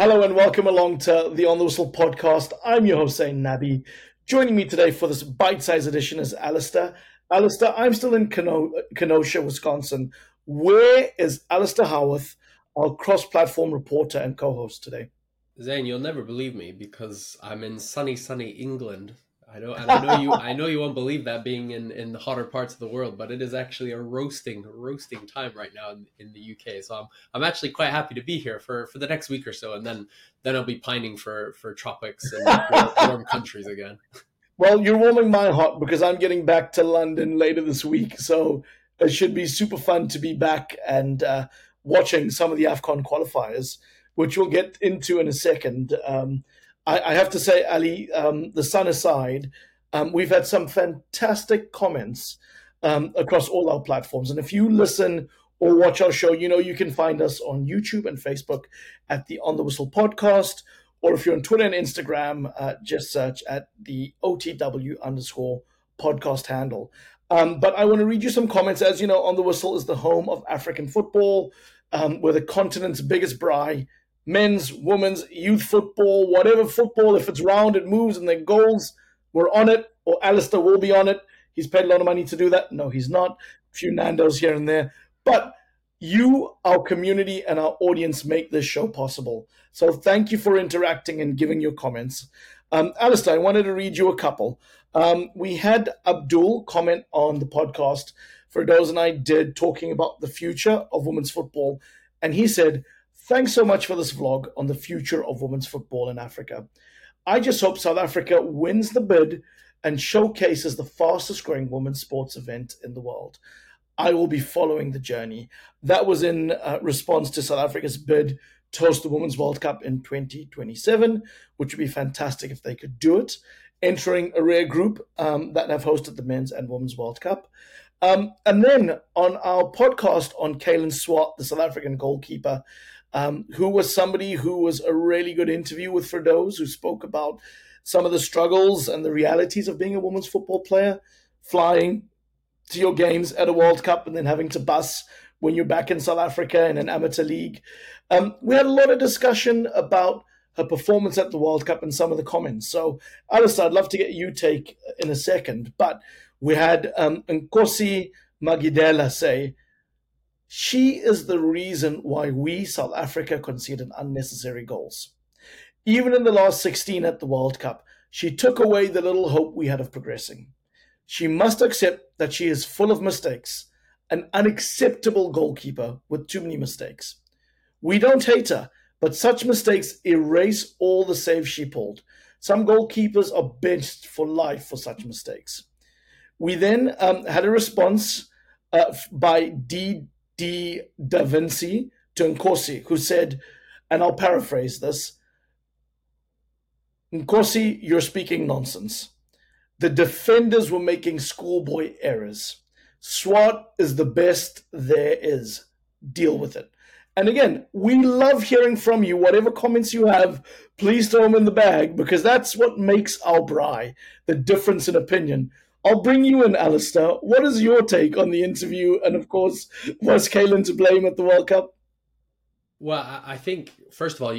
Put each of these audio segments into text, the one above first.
Hello and welcome along to the On the Whistle podcast. I'm your host, Zayn Nabbi. Joining me today for this bite-sized edition is Alasdair. Alasdair, I'm still in Kenosha, Wisconsin. Where is Alasdair Howorth, our cross-platform reporter and co-host today? Zayn, you'll never believe me because I'm in sunny, sunny England I know, and I know you. I know you won't believe that being in in the hotter parts of the world, but it is actually a roasting, roasting time right now in, in the UK. So I'm I'm actually quite happy to be here for for the next week or so, and then then I'll be pining for for tropics and warm, warm countries again. Well, you're warming my heart because I'm getting back to London later this week, so it should be super fun to be back and uh, watching some of the Afcon qualifiers, which we'll get into in a second. Um, I, I have to say, Ali, um, the sun aside, um, we've had some fantastic comments um, across all our platforms. And if you listen or watch our show, you know you can find us on YouTube and Facebook at the On the Whistle podcast. Or if you're on Twitter and Instagram, uh, just search at the OTW underscore podcast handle. Um, but I want to read you some comments. As you know, On the Whistle is the home of African football. Um, we're the continent's biggest braai men's, women's, youth football, whatever football, if it's round, it moves and then goals, we're on it, or Alasdair will be on it. He's paid a lot of money to do that. No, he's not. A few Nandos here and there. But you, our community, and our audience make this show possible. So thank you for interacting and giving your comments. Um, Alasdair, I wanted to read you a couple. Um, we had Abdul comment on the podcast Firdaus and I did talking about the future of women's football. And he said, Thanks so much for this vlog on the future of women's football in Africa. I just hope South Africa wins the bid and showcases the fastest growing women's sports event in the world. I will be following the journey. That was in uh, response to South Africa's bid to host the Women's World Cup in 2027, which would be fantastic if they could do it, entering a rare group um, that have hosted the Men's and Women's World Cup. Um, and then on our podcast on Kaylin Swart, the South African goalkeeper, um, who was somebody who was a really good interview with Firdaus, who spoke about some of the struggles and the realities of being a women's football player, flying to your games at a World Cup and then having to bus when you're back in South Africa in an amateur league. Um, we had a lot of discussion about her performance at the World Cup and some of the comments. So, Alasdair, I'd love to get you take in a second, but we had um, Nkosi Magidela say, she is the reason why we, South Africa, conceded unnecessary goals. Even in the last 16 at the World Cup, she took away the little hope we had of progressing. She must accept that she is full of mistakes, an unacceptable goalkeeper with too many mistakes. We don't hate her, but such mistakes erase all the saves she pulled. Some goalkeepers are benched for life for such mistakes. We then um, had a response uh, by D. D. Da Vinci to Nkosi, who said, and I'll paraphrase this Nkosi, you're speaking nonsense. The defenders were making schoolboy errors. Swart is the best there is. Deal with it. And again, we love hearing from you. Whatever comments you have, please throw them in the bag because that's what makes our braai, the difference in opinion. I'll bring you in, Alasdair. What is your take on the interview? And of course, was Kaylin to blame at the World Cup? Well, I think first of all,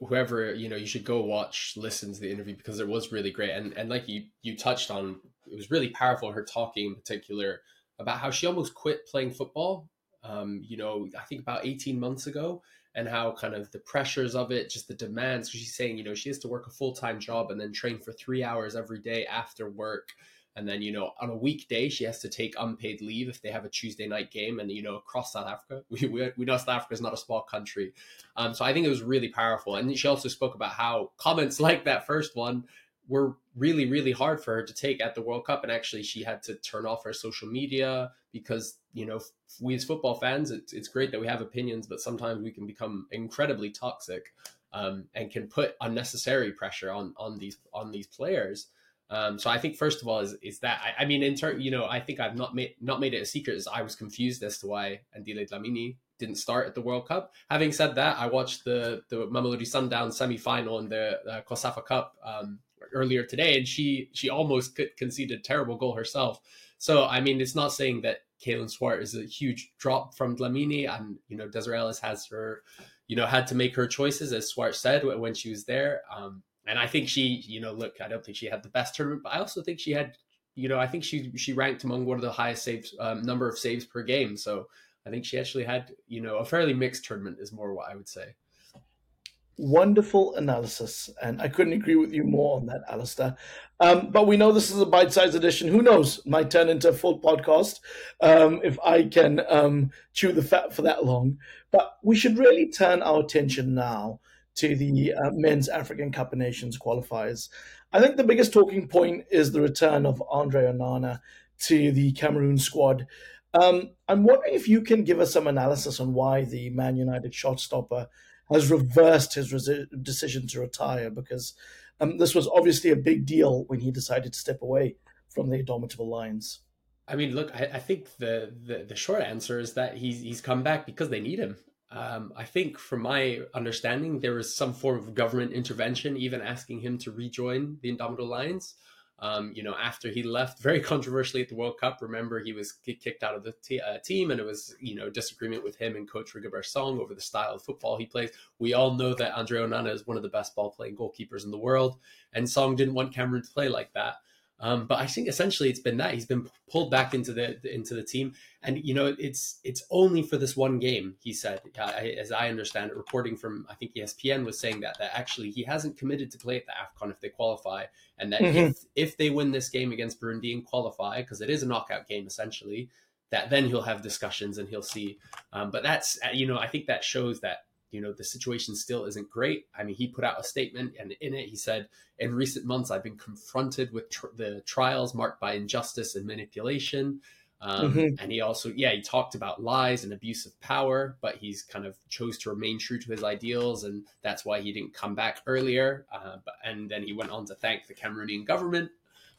whoever you know, you should go watch, listen to the interview because it was really great. And and like you you touched on, it was really powerful. Her talking in particular about how she almost quit playing football. Um, you know, I think about eighteen months ago, and how kind of the pressures of it, just the demands. She's saying, you know, she has to work a full time job and then train for three hours every day after work and then, you know, on a weekday, she has to take unpaid leave if they have a Tuesday night game. And, you know, across South Africa, we, we, we know South Africa is not a small country. Um, so I think it was really powerful. And she also spoke about how comments like that first one were really, really hard for her to take at the World Cup. And actually, she had to turn off her social media because, you know, we as football fans, it's, it's great that we have opinions, but sometimes we can become incredibly toxic um, and can put unnecessary pressure on, on these on these players. Um, so I think first of all is is that I, I mean in turn you know I think I've not made not made it a secret as I was confused as to why Andile Dlamini didn't start at the World Cup. Having said that, I watched the the Mamelodi Sundown semi final in the uh, COSAFA Cup um, earlier today, and she she almost conceded terrible goal herself. So I mean, it's not saying that Kaylin Swart is a huge drop from Dlamini, and you know Desiree Ellis has her, you know, had to make her choices as Swart said when she was there. Um, and I think she, you know, look, I don't think she had the best tournament, but I also think she had, you know, I think she she ranked among one of the highest saves um, number of saves per game. So I think she actually had, you know, a fairly mixed tournament is more what I would say. Wonderful analysis, and I couldn't agree with you more on that, Alasdair. Um, but we know this is a bite-sized edition. Who knows? Might turn into a full podcast um, if I can um, chew the fat for that long. But we should really turn our attention now to the uh, men's African Cup of Nations qualifiers. I think the biggest talking point is the return of Andre Onana to the Cameroon squad. Um, I'm wondering if you can give us some analysis on why the Man United shot stopper has reversed his resi- decision to retire because um, this was obviously a big deal when he decided to step away from the Indomitable Lions. I mean, look, I, I think the, the, the short answer is that he's he's come back because they need him. Um, I think, from my understanding, there was some form of government intervention, even asking him to rejoin the Indomitable Lions. Um, you know, after he left very controversially at the World Cup, remember he was kicked out of the t- uh, team, and it was you know disagreement with him and Coach Rigobert Song over the style of football he plays. We all know that Andre Onana is one of the best ball playing goalkeepers in the world, and Song didn't want Cameroon to play like that. Um, but I think essentially it's been that he's been pulled back into the into the team, and you know it's it's only for this one game. He said, I, as I understand it, reporting from I think ESPN was saying that that actually he hasn't committed to play at the Afcon if they qualify, and that mm-hmm. if if they win this game against Burundi and qualify, because it is a knockout game essentially, that then he'll have discussions and he'll see. Um, but that's you know I think that shows that you know the situation still isn't great. I mean he put out a statement and in it he said in recent months i've been confronted with tr- the trials marked by injustice and manipulation. Um, mm-hmm. and he also yeah he talked about lies and abuse of power but he's kind of chose to remain true to his ideals and that's why he didn't come back earlier. Uh, but, and then he went on to thank the cameroonian government.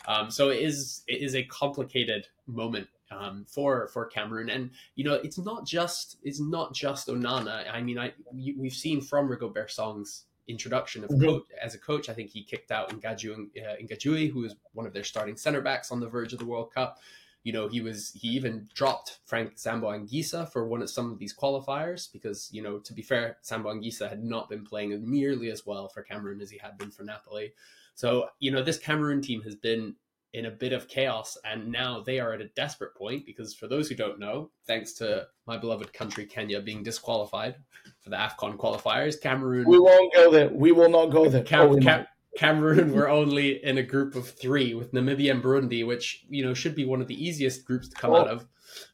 Um, so it is it is a complicated moment um, for for Cameroon. And you know, it's not just it's not just Onana. I mean, I we've seen from Rigobert Song's introduction of mm-hmm. coach as a coach. I think he kicked out Ngadjui, uh, Ngadjui, who was one of their starting center backs on the verge of the World Cup. You know, he was he even dropped Frank Zambo Anguissa for one of some of these qualifiers because you know, to be fair, Zambo Anguissa had not been playing nearly as well for Cameroon as he had been for Napoli. So you know, this Cameroon team has been in a bit of chaos. And now they are at a desperate point because, for those who don't know, thanks to my beloved country, Kenya, being disqualified for the AFCON qualifiers, Cameroon. We won't go there. We will not go there. Cam- oh, Cam- Cameroon were only in a group of three with Namibia and Burundi, which, you know, should be one of the easiest groups to come oh. out of.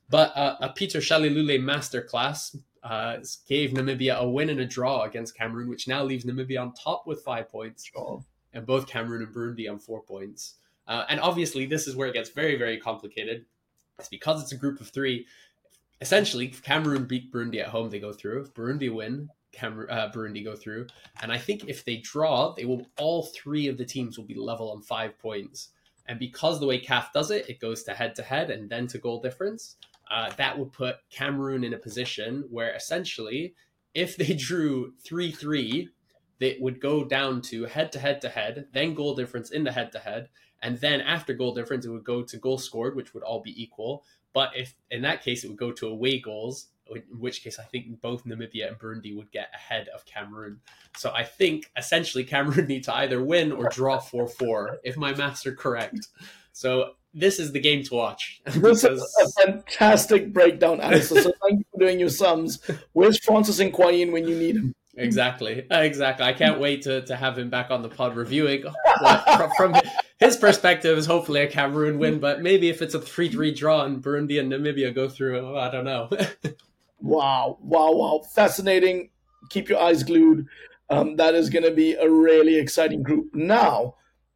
But uh, a Peter Shalulile masterclass uh, gave Namibia a win and a draw against Cameroon, which now leaves Namibia on top with five points. Sure. And both Cameroon and Burundi on four points. Uh, and obviously, this is where it gets very, very complicated. It's because it's a group of three. Essentially, Cameroon beat Burundi at home, they go through. If Burundi win, Cameroon, uh, Burundi go through. And I think if they draw, they will all three of the teams will be level on five points. And because the way CAF does it, it goes to head to head and then to goal difference. Uh, that would put Cameroon in a position where essentially, if they drew 3 3, they would go down to head to head to head, then goal difference in the head to head, and then after goal difference, it would go to goal scored, which would all be equal. But if in that case, it would go to away goals, in which case I think both Namibia and Burundi would get ahead of Cameroon. So I think essentially Cameroon need to either win or draw 4 4, if my maths are correct. So this is the game to watch. This is a fantastic breakdown, Alasdair. So thank you for doing your sums. Where's Francis Higuain when you need him? Exactly, exactly. I can't wait to, to have him back on the pod reviewing from, from his perspective is hopefully a Cameroon win, but maybe if it's a 3 3 draw and Burundi and Namibia go through, I don't know. wow, wow, wow. Fascinating. Keep your eyes glued. Um, that is going to be a really exciting group. Now,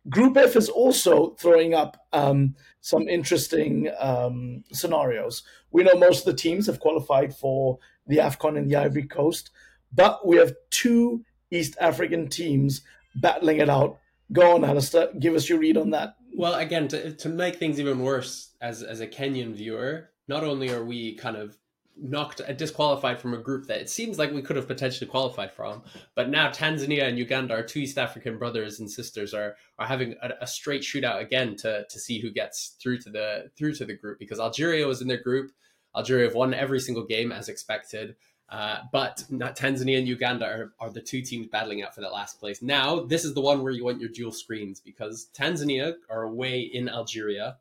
Group F is also throwing up um, some interesting um, scenarios. We know most of the teams have qualified for the AFCON in the Ivory Coast, but we have two East African teams battling it out Go on, Alasdair. Give us your read on that. Well, again, to, to make things even worse, as as a Kenyan viewer, not only are we kind of knocked uh, disqualified from a group that it seems like we could have potentially qualified from. But now Tanzania and Uganda, our two East African brothers and sisters, are are having a, a, straight shootout again to to see who gets through to the through to the group because Algeria was in their group. Algeria have won every single game as expected. Uh, but Tanzania and Uganda are, are the two teams battling out for that last place. Now, this is the one where you want your dual screens because Tanzania are away in Algeria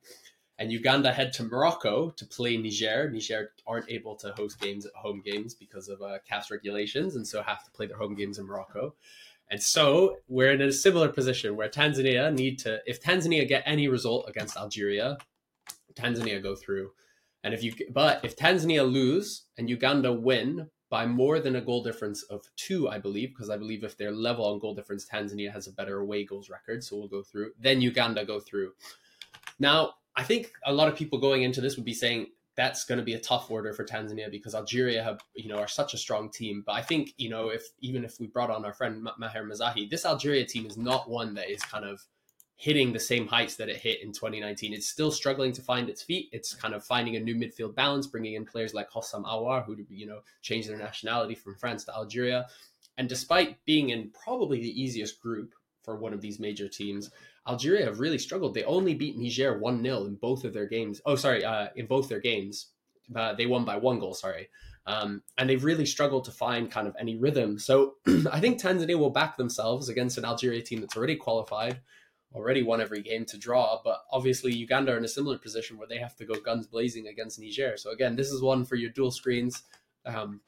and Uganda head to Morocco to play Niger. Niger aren't able to host games at home games because of uh, CAF's regulations, and so have to play their home games in Morocco. And so we're in a similar position where Tanzania need to, if Tanzania get any result against Algeria, Tanzania go through. And if you, but if Tanzania lose and Uganda win by more than a goal difference of two, I believe, because I believe if they're level on goal difference, Tanzania has a better away goals record, so we'll go through. Then Uganda go through. Now, I think a lot of people going into this would be saying that's going to be a tough order for Tanzania because Algeria have, you know, are such a strong team. But I think, you know, if even if we brought on our friend Maher Mezahi, this Algeria team is not one that is kind of hitting the same heights that it hit in 2019. It's still struggling to find its feet. It's kind of finding a new midfield balance, bringing in players like Houssem Aouar, who, you know, changed their nationality from France to Algeria. And despite being in probably the easiest group for one of these major teams, Algeria have really struggled. They only beat Niger 1 0 in both of their games. Oh, sorry, uh, in both their games. Uh, they won by one goal, sorry. Um, and they've really struggled to find kind of any rhythm. So I think Tanzania will back themselves against an Algeria team that's already qualified, already won every game to draw. But obviously, Uganda are in a similar position where they have to go guns blazing against Niger. So again, this is one for your dual screens. Um,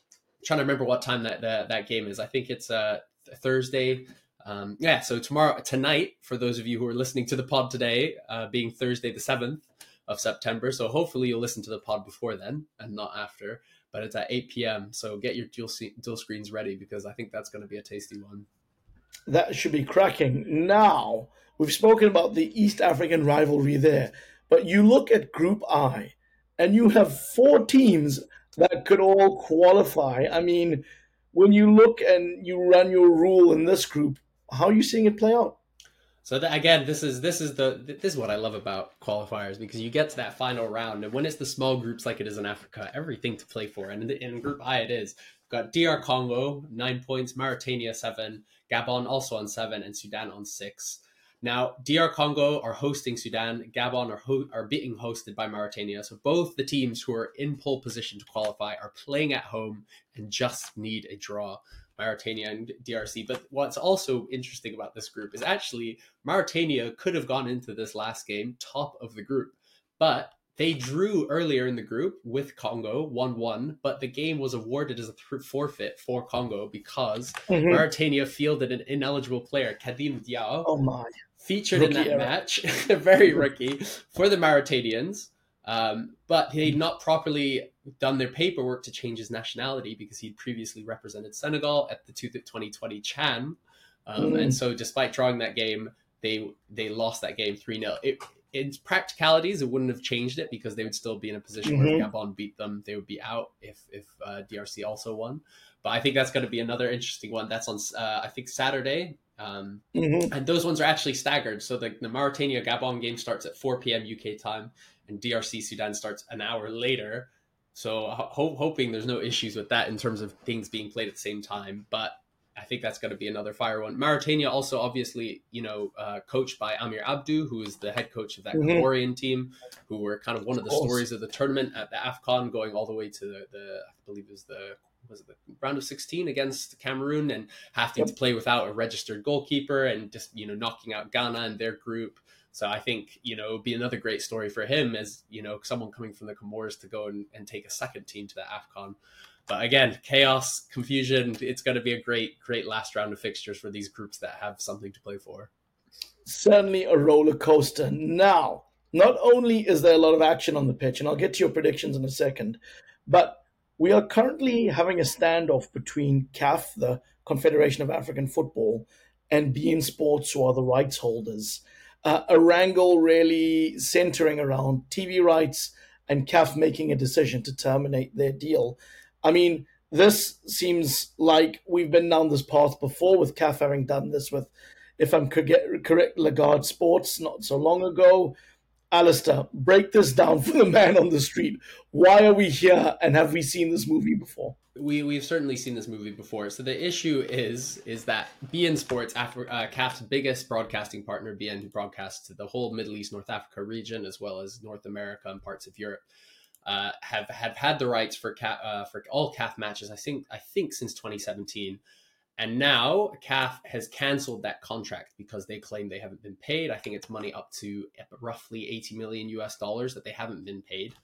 trying to remember what time that, that, that game is. I think it's uh, Thursday. Um, yeah, so tomorrow, tonight, for those of you who are listening to the pod today, uh, being Thursday the 7th of September. So hopefully you'll listen to the pod before then and not after. But it's at 8 p.m. So get your dual, dual screens ready because I think that's going to be a tasty one. That should be cracking. Now, we've spoken about the East African rivalry there, but you look at Group I and you have four teams that could all qualify. I mean, when you look and you run your rule in this group, how are you seeing it play out? So again, this is this is the this is what I love about qualifiers because you get to that final round, and when it's the small groups like it is in Africa, everything to play for. And in, the, in Group I, it is We've got DR Congo nine points, Mauritania seven, Gabon also on seven, and Sudan on six. Now, DR Congo are hosting Sudan. Gabon are, ho- are being hosted by Mauritania. So both the teams who are in pole position to qualify are playing at home and just need a draw. Mauritania and DRC. But what's also interesting about this group is actually Mauritania could have gone into this last game top of the group, but they drew earlier in the group with Congo 1 1, but the game was awarded as a forfeit for Congo because mm-hmm. Mauritania fielded an ineligible player, Khadim Diaw. Oh my featured rookie in that era. match, very rookie for the Mauritanians. Um, but he'd not properly done their paperwork to change his nationality because he'd previously represented Senegal at the 2020 Chan. Um, mm. And so, despite drawing that game, they they lost that game 3 0. In practicalities, it wouldn't have changed it because they would still be in a position mm-hmm. where Gabon beat them. They would be out if, if uh, DRC also won. But I think that's going to be another interesting one. That's on, uh, I think, Saturday um, mm-hmm. And those ones are actually staggered. So the, the Mauritania Gabon game starts at 4 p.m. UK time, and DRC Sudan starts an hour later. So ho- hoping there's no issues with that in terms of things being played at the same time. But I think that's going to be another fire one. Mauritania also obviously, you know, uh, coached by Amir Abdou, who is the head coach of that mm-hmm. Team, who were kind of one of, of the stories of the tournament at the AFCON, going all the way to the, the I believe it was the was it the round of 16 against Cameroon and having yep. to play without a registered goalkeeper and just you know knocking out Ghana and their group. So I think you know it would be another great story for him as you know someone coming from the Comores to go and, and take a second team to the Afcon. But again, chaos, confusion. It's going to be a great, great last round of fixtures for these groups that have something to play for. Certainly a roller coaster. Now, not only is there a lot of action on the pitch, and I'll get to your predictions in a second, but we are currently having a standoff between CAF, the Confederation of African Football, and beIN Sports, who are the rights holders. Uh, a wrangle really centering around TV rights and CAF making a decision to terminate their deal. I mean, this seems like we've been down this path before with CAF having done this with, if I'm correct, Lagarde Sports not so long ago. Alasdair, break this down for the man on the street. Why are we here, and have we seen this movie before? We we've certainly seen this movie before. So the issue is is that beIN Sports, Afri- uh, CAF's biggest broadcasting partner, beIN, who broadcasts to the whole Middle East, North Africa region, as well as North America and parts of Europe, uh, have have had the rights for CAF, uh, for all CAF matches. I think I think since 2017. And now CAF has cancelled that contract because they claim they haven't been paid. I think it's money up to roughly 80 million US dollars that they haven't been paid.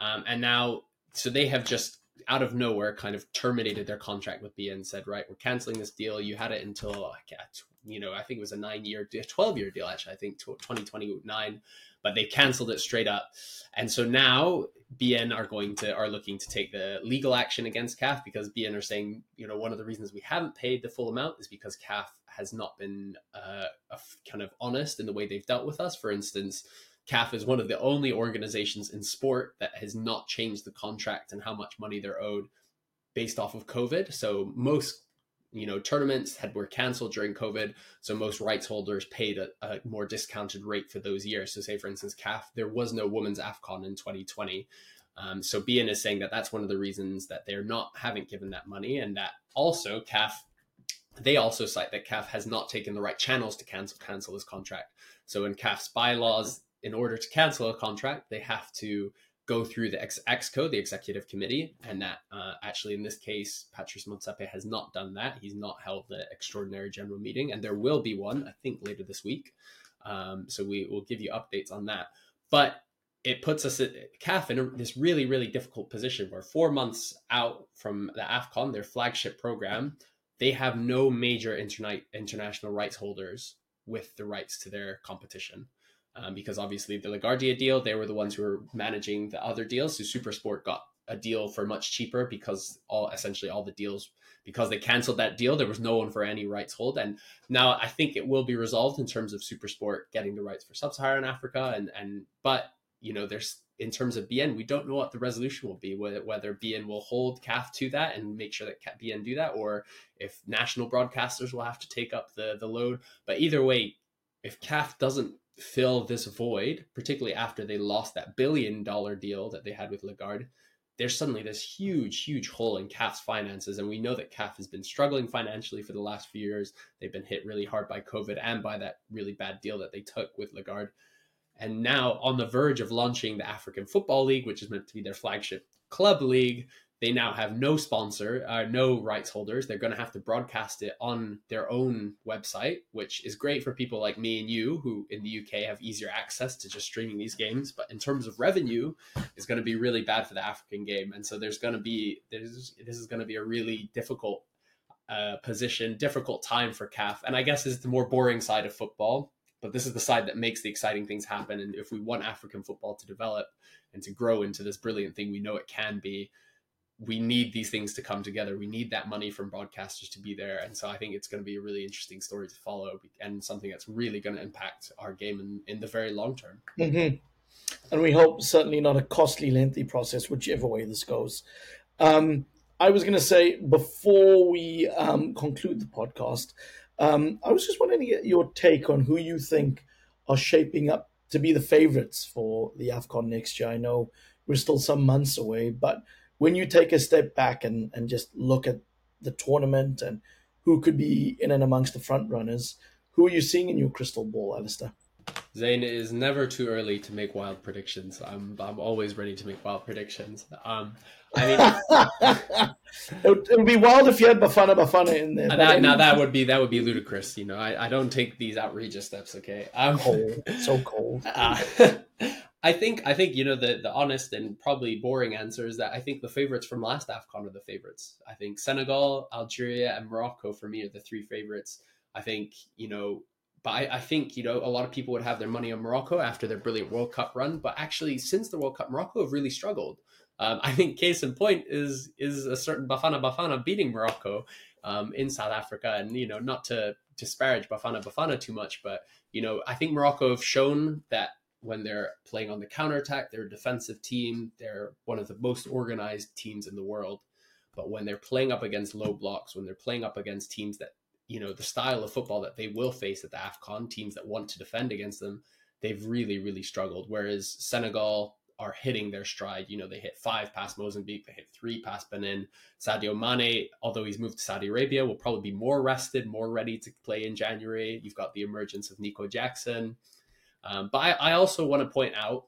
Um, and now, so they have just out of nowhere kind of terminated their contract with beIN and said, right, we're canceling this deal. You had it until, you know, I think it was a nine year, 12 year deal, actually, I think 2029 but they canceled it straight up. And so now beIN are going to are looking to take the legal action against CAF because beIN are saying, you know, one of the reasons we haven't paid the full amount is because CAF has not been uh, kind of honest in the way they've dealt with us. For instance, CAF is one of the only organizations in sport that has not changed the contract and how much money they're owed based off of COVID. So most you know tournaments had were canceled during covid so most rights holders paid a, a, more discounted rate for those years. So say for instance caf there was no women's afcon in 2020 um, so beIN is saying that that's one of the reasons that they're not haven't given that money and that also caf they also cite that caf has not taken the right channels to cancel cancel this contract. So in caf's bylaws in order to cancel a contract they have to go through the Ex- EXCO, the executive committee, and that uh, actually in this case, Patrice Motsepe has not done that. He's not held the extraordinary general meeting, and there will be one, I think, later this week. Um, so we will give you updates on that. But it puts us at CAF in a, this really, really difficult position where four months out from the AFCON, their flagship program, they have no major interna- international rights holders with the rights to their competition um, because obviously the Lagardère deal, they were the ones who were managing the other deals. So Supersport got a deal for much cheaper because all essentially all the deals because they canceled that deal, there was no one for any rights hold. And now I think it will be resolved in terms of Supersport getting the rights for Sub-Saharan Africa. And and but you know, there's in terms of beIN, we don't know what the resolution will be. Whether, whether beIN will hold CAF to that and make sure that beIN do that, or if national broadcasters will have to take up the the load. But either way, if CAF doesn't fill this void, particularly after they lost that billion dollar deal that they had with Lagarde, there's suddenly this huge, huge hole in CAF's finances. And we know that CAF has been struggling financially for the last few years. They've been hit really hard by COVID and by that really bad deal that they took with Lagarde. And now on the verge of launching the African Football League, which is meant to be their flagship club league, they now have no sponsor, uh, no rights holders. They're going to have to broadcast it on their own website, which is great for people like me and you who in the UK have easier access to just streaming these games. But in terms of revenue, it's going to be really bad for the African game. And so there's going to be there's this is going to be a really difficult uh, position, difficult time for CAF. And I guess is the more boring side of football. But this is the side that makes the exciting things happen. And if we want African football to develop and to grow into this brilliant thing we know it can be, we need these things to come together. We need that money from broadcasters to be there. And so I think it's going to be a really interesting story to follow and something that's really going to impact our game in, in the very long term. Mm-hmm. And we hope certainly not a costly, lengthy process, whichever way this goes. Um, I was going to say before we um, conclude the podcast, um, I was just wanting to get your take on who you think are shaping up to be the favorites for the AFCON next year. I know we're still some months away, but when you take a step back and, and just look at the tournament and who could be in and amongst the front runners, who are you seeing in your crystal ball, Alasdair? Zayn, it is never too early to make wild predictions. I'm I'm always ready to make wild predictions. Um, I mean, it, would, it, would, be wild if you had Bafana Bafana in there. That, now that would be that would be ludicrous. You know, I, I don't take these outrageous steps. Okay, um, cold, so cold. Uh, I think I think you know the the honest and probably boring answer is that I think the favorites from last AFCON are the favorites. I think Senegal, Algeria, and Morocco for me are the three favorites. I think you know, but I, I think you know a lot of people would have their money on Morocco after their brilliant World Cup run, but actually since the World Cup, Morocco have really struggled. Um, I think case in point is is a certain Bafana Bafana beating Morocco um, in South Africa, and you know not to disparage Bafana Bafana too much, but you know I think Morocco have shown that when they're playing on the counterattack, they're a defensive team. They're one of the most organized teams in the world. But when they're playing up against low blocks, when they're playing up against teams that, you know, the style of football that they will face at the AFCON, teams that want to defend against them, they've really, really struggled. Whereas Senegal are hitting their stride. You know, they hit five past Mozambique, they hit three past Benin. Sadio Mane, although he's moved to Saudi Arabia, will probably be more rested, more ready to play in January. You've got the emergence of Nico Jackson. Um, but I, I also want to point out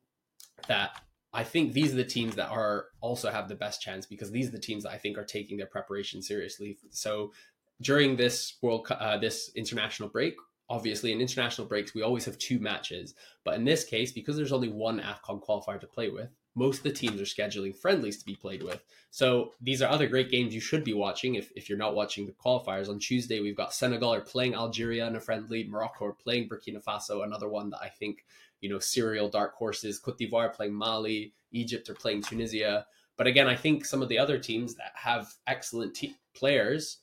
that I think these are the teams that are also have the best chance because these are the teams that I think are taking their preparation seriously. So during this World uh, this international break, obviously in international breaks we always have two matches, but in this case because there's only one Afcon qualifier to play with, most of the teams are scheduling friendlies to be played with. So these are other great games you should be watching if, if you're not watching the qualifiers. On Tuesday, we've got Senegal are playing Algeria in a friendly, Morocco are playing Burkina Faso, another one that I think you know, serial dark horses. Cote d'Ivoire playing Mali, Egypt are playing Tunisia. But again, I think some of the other teams that have excellent te- players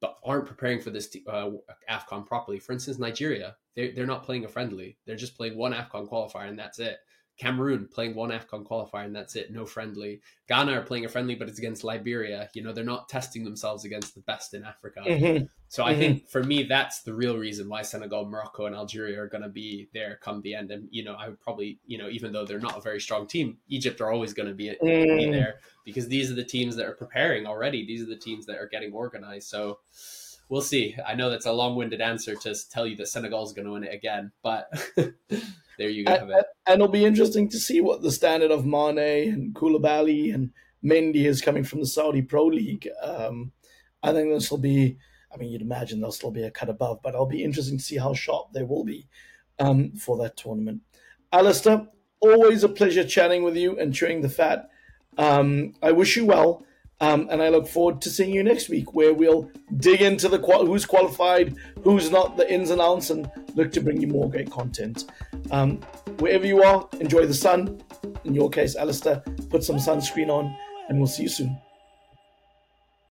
but aren't preparing for this uh, AFCON properly. For instance, Nigeria, they're, they're not playing a friendly. They're just playing one AFCON qualifier and that's it. Cameroon playing one AFCON qualifier and that's it, no friendly. Ghana are playing a friendly, but it's against Liberia. You know, they're not testing themselves against the best in Africa. Mm-hmm. So I mm-hmm. think for me, that's the real reason why Senegal, Morocco, and Algeria are going to be there come the end. And, you know, I would probably, you know, even though they're not a very strong team, Egypt are always going to be, mm. be there because these are the teams that are preparing already. These are the teams that are getting organized. So, we'll see. I know that's a long-winded answer to tell you that Senegal is going to win it again, but there you go. And, and, it'll be interesting to see what the standard of Mane and Koulibaly and Mendy is coming from the Saudi Pro League. Um, I think this will be. I mean, you'd imagine they'll still be a cut above, but it'll be interesting to see how sharp they will be um, for that tournament. Alasdair, always a pleasure chatting with you and chewing the fat. Um, I wish you well. Um, and I look forward to seeing you next week, where we'll dig into the qual- who's qualified, who's not, the ins and outs, and look to bring you more great content. Um, wherever you are, enjoy the sun. In your case, Alasdair, put some sunscreen on, and we'll see you soon.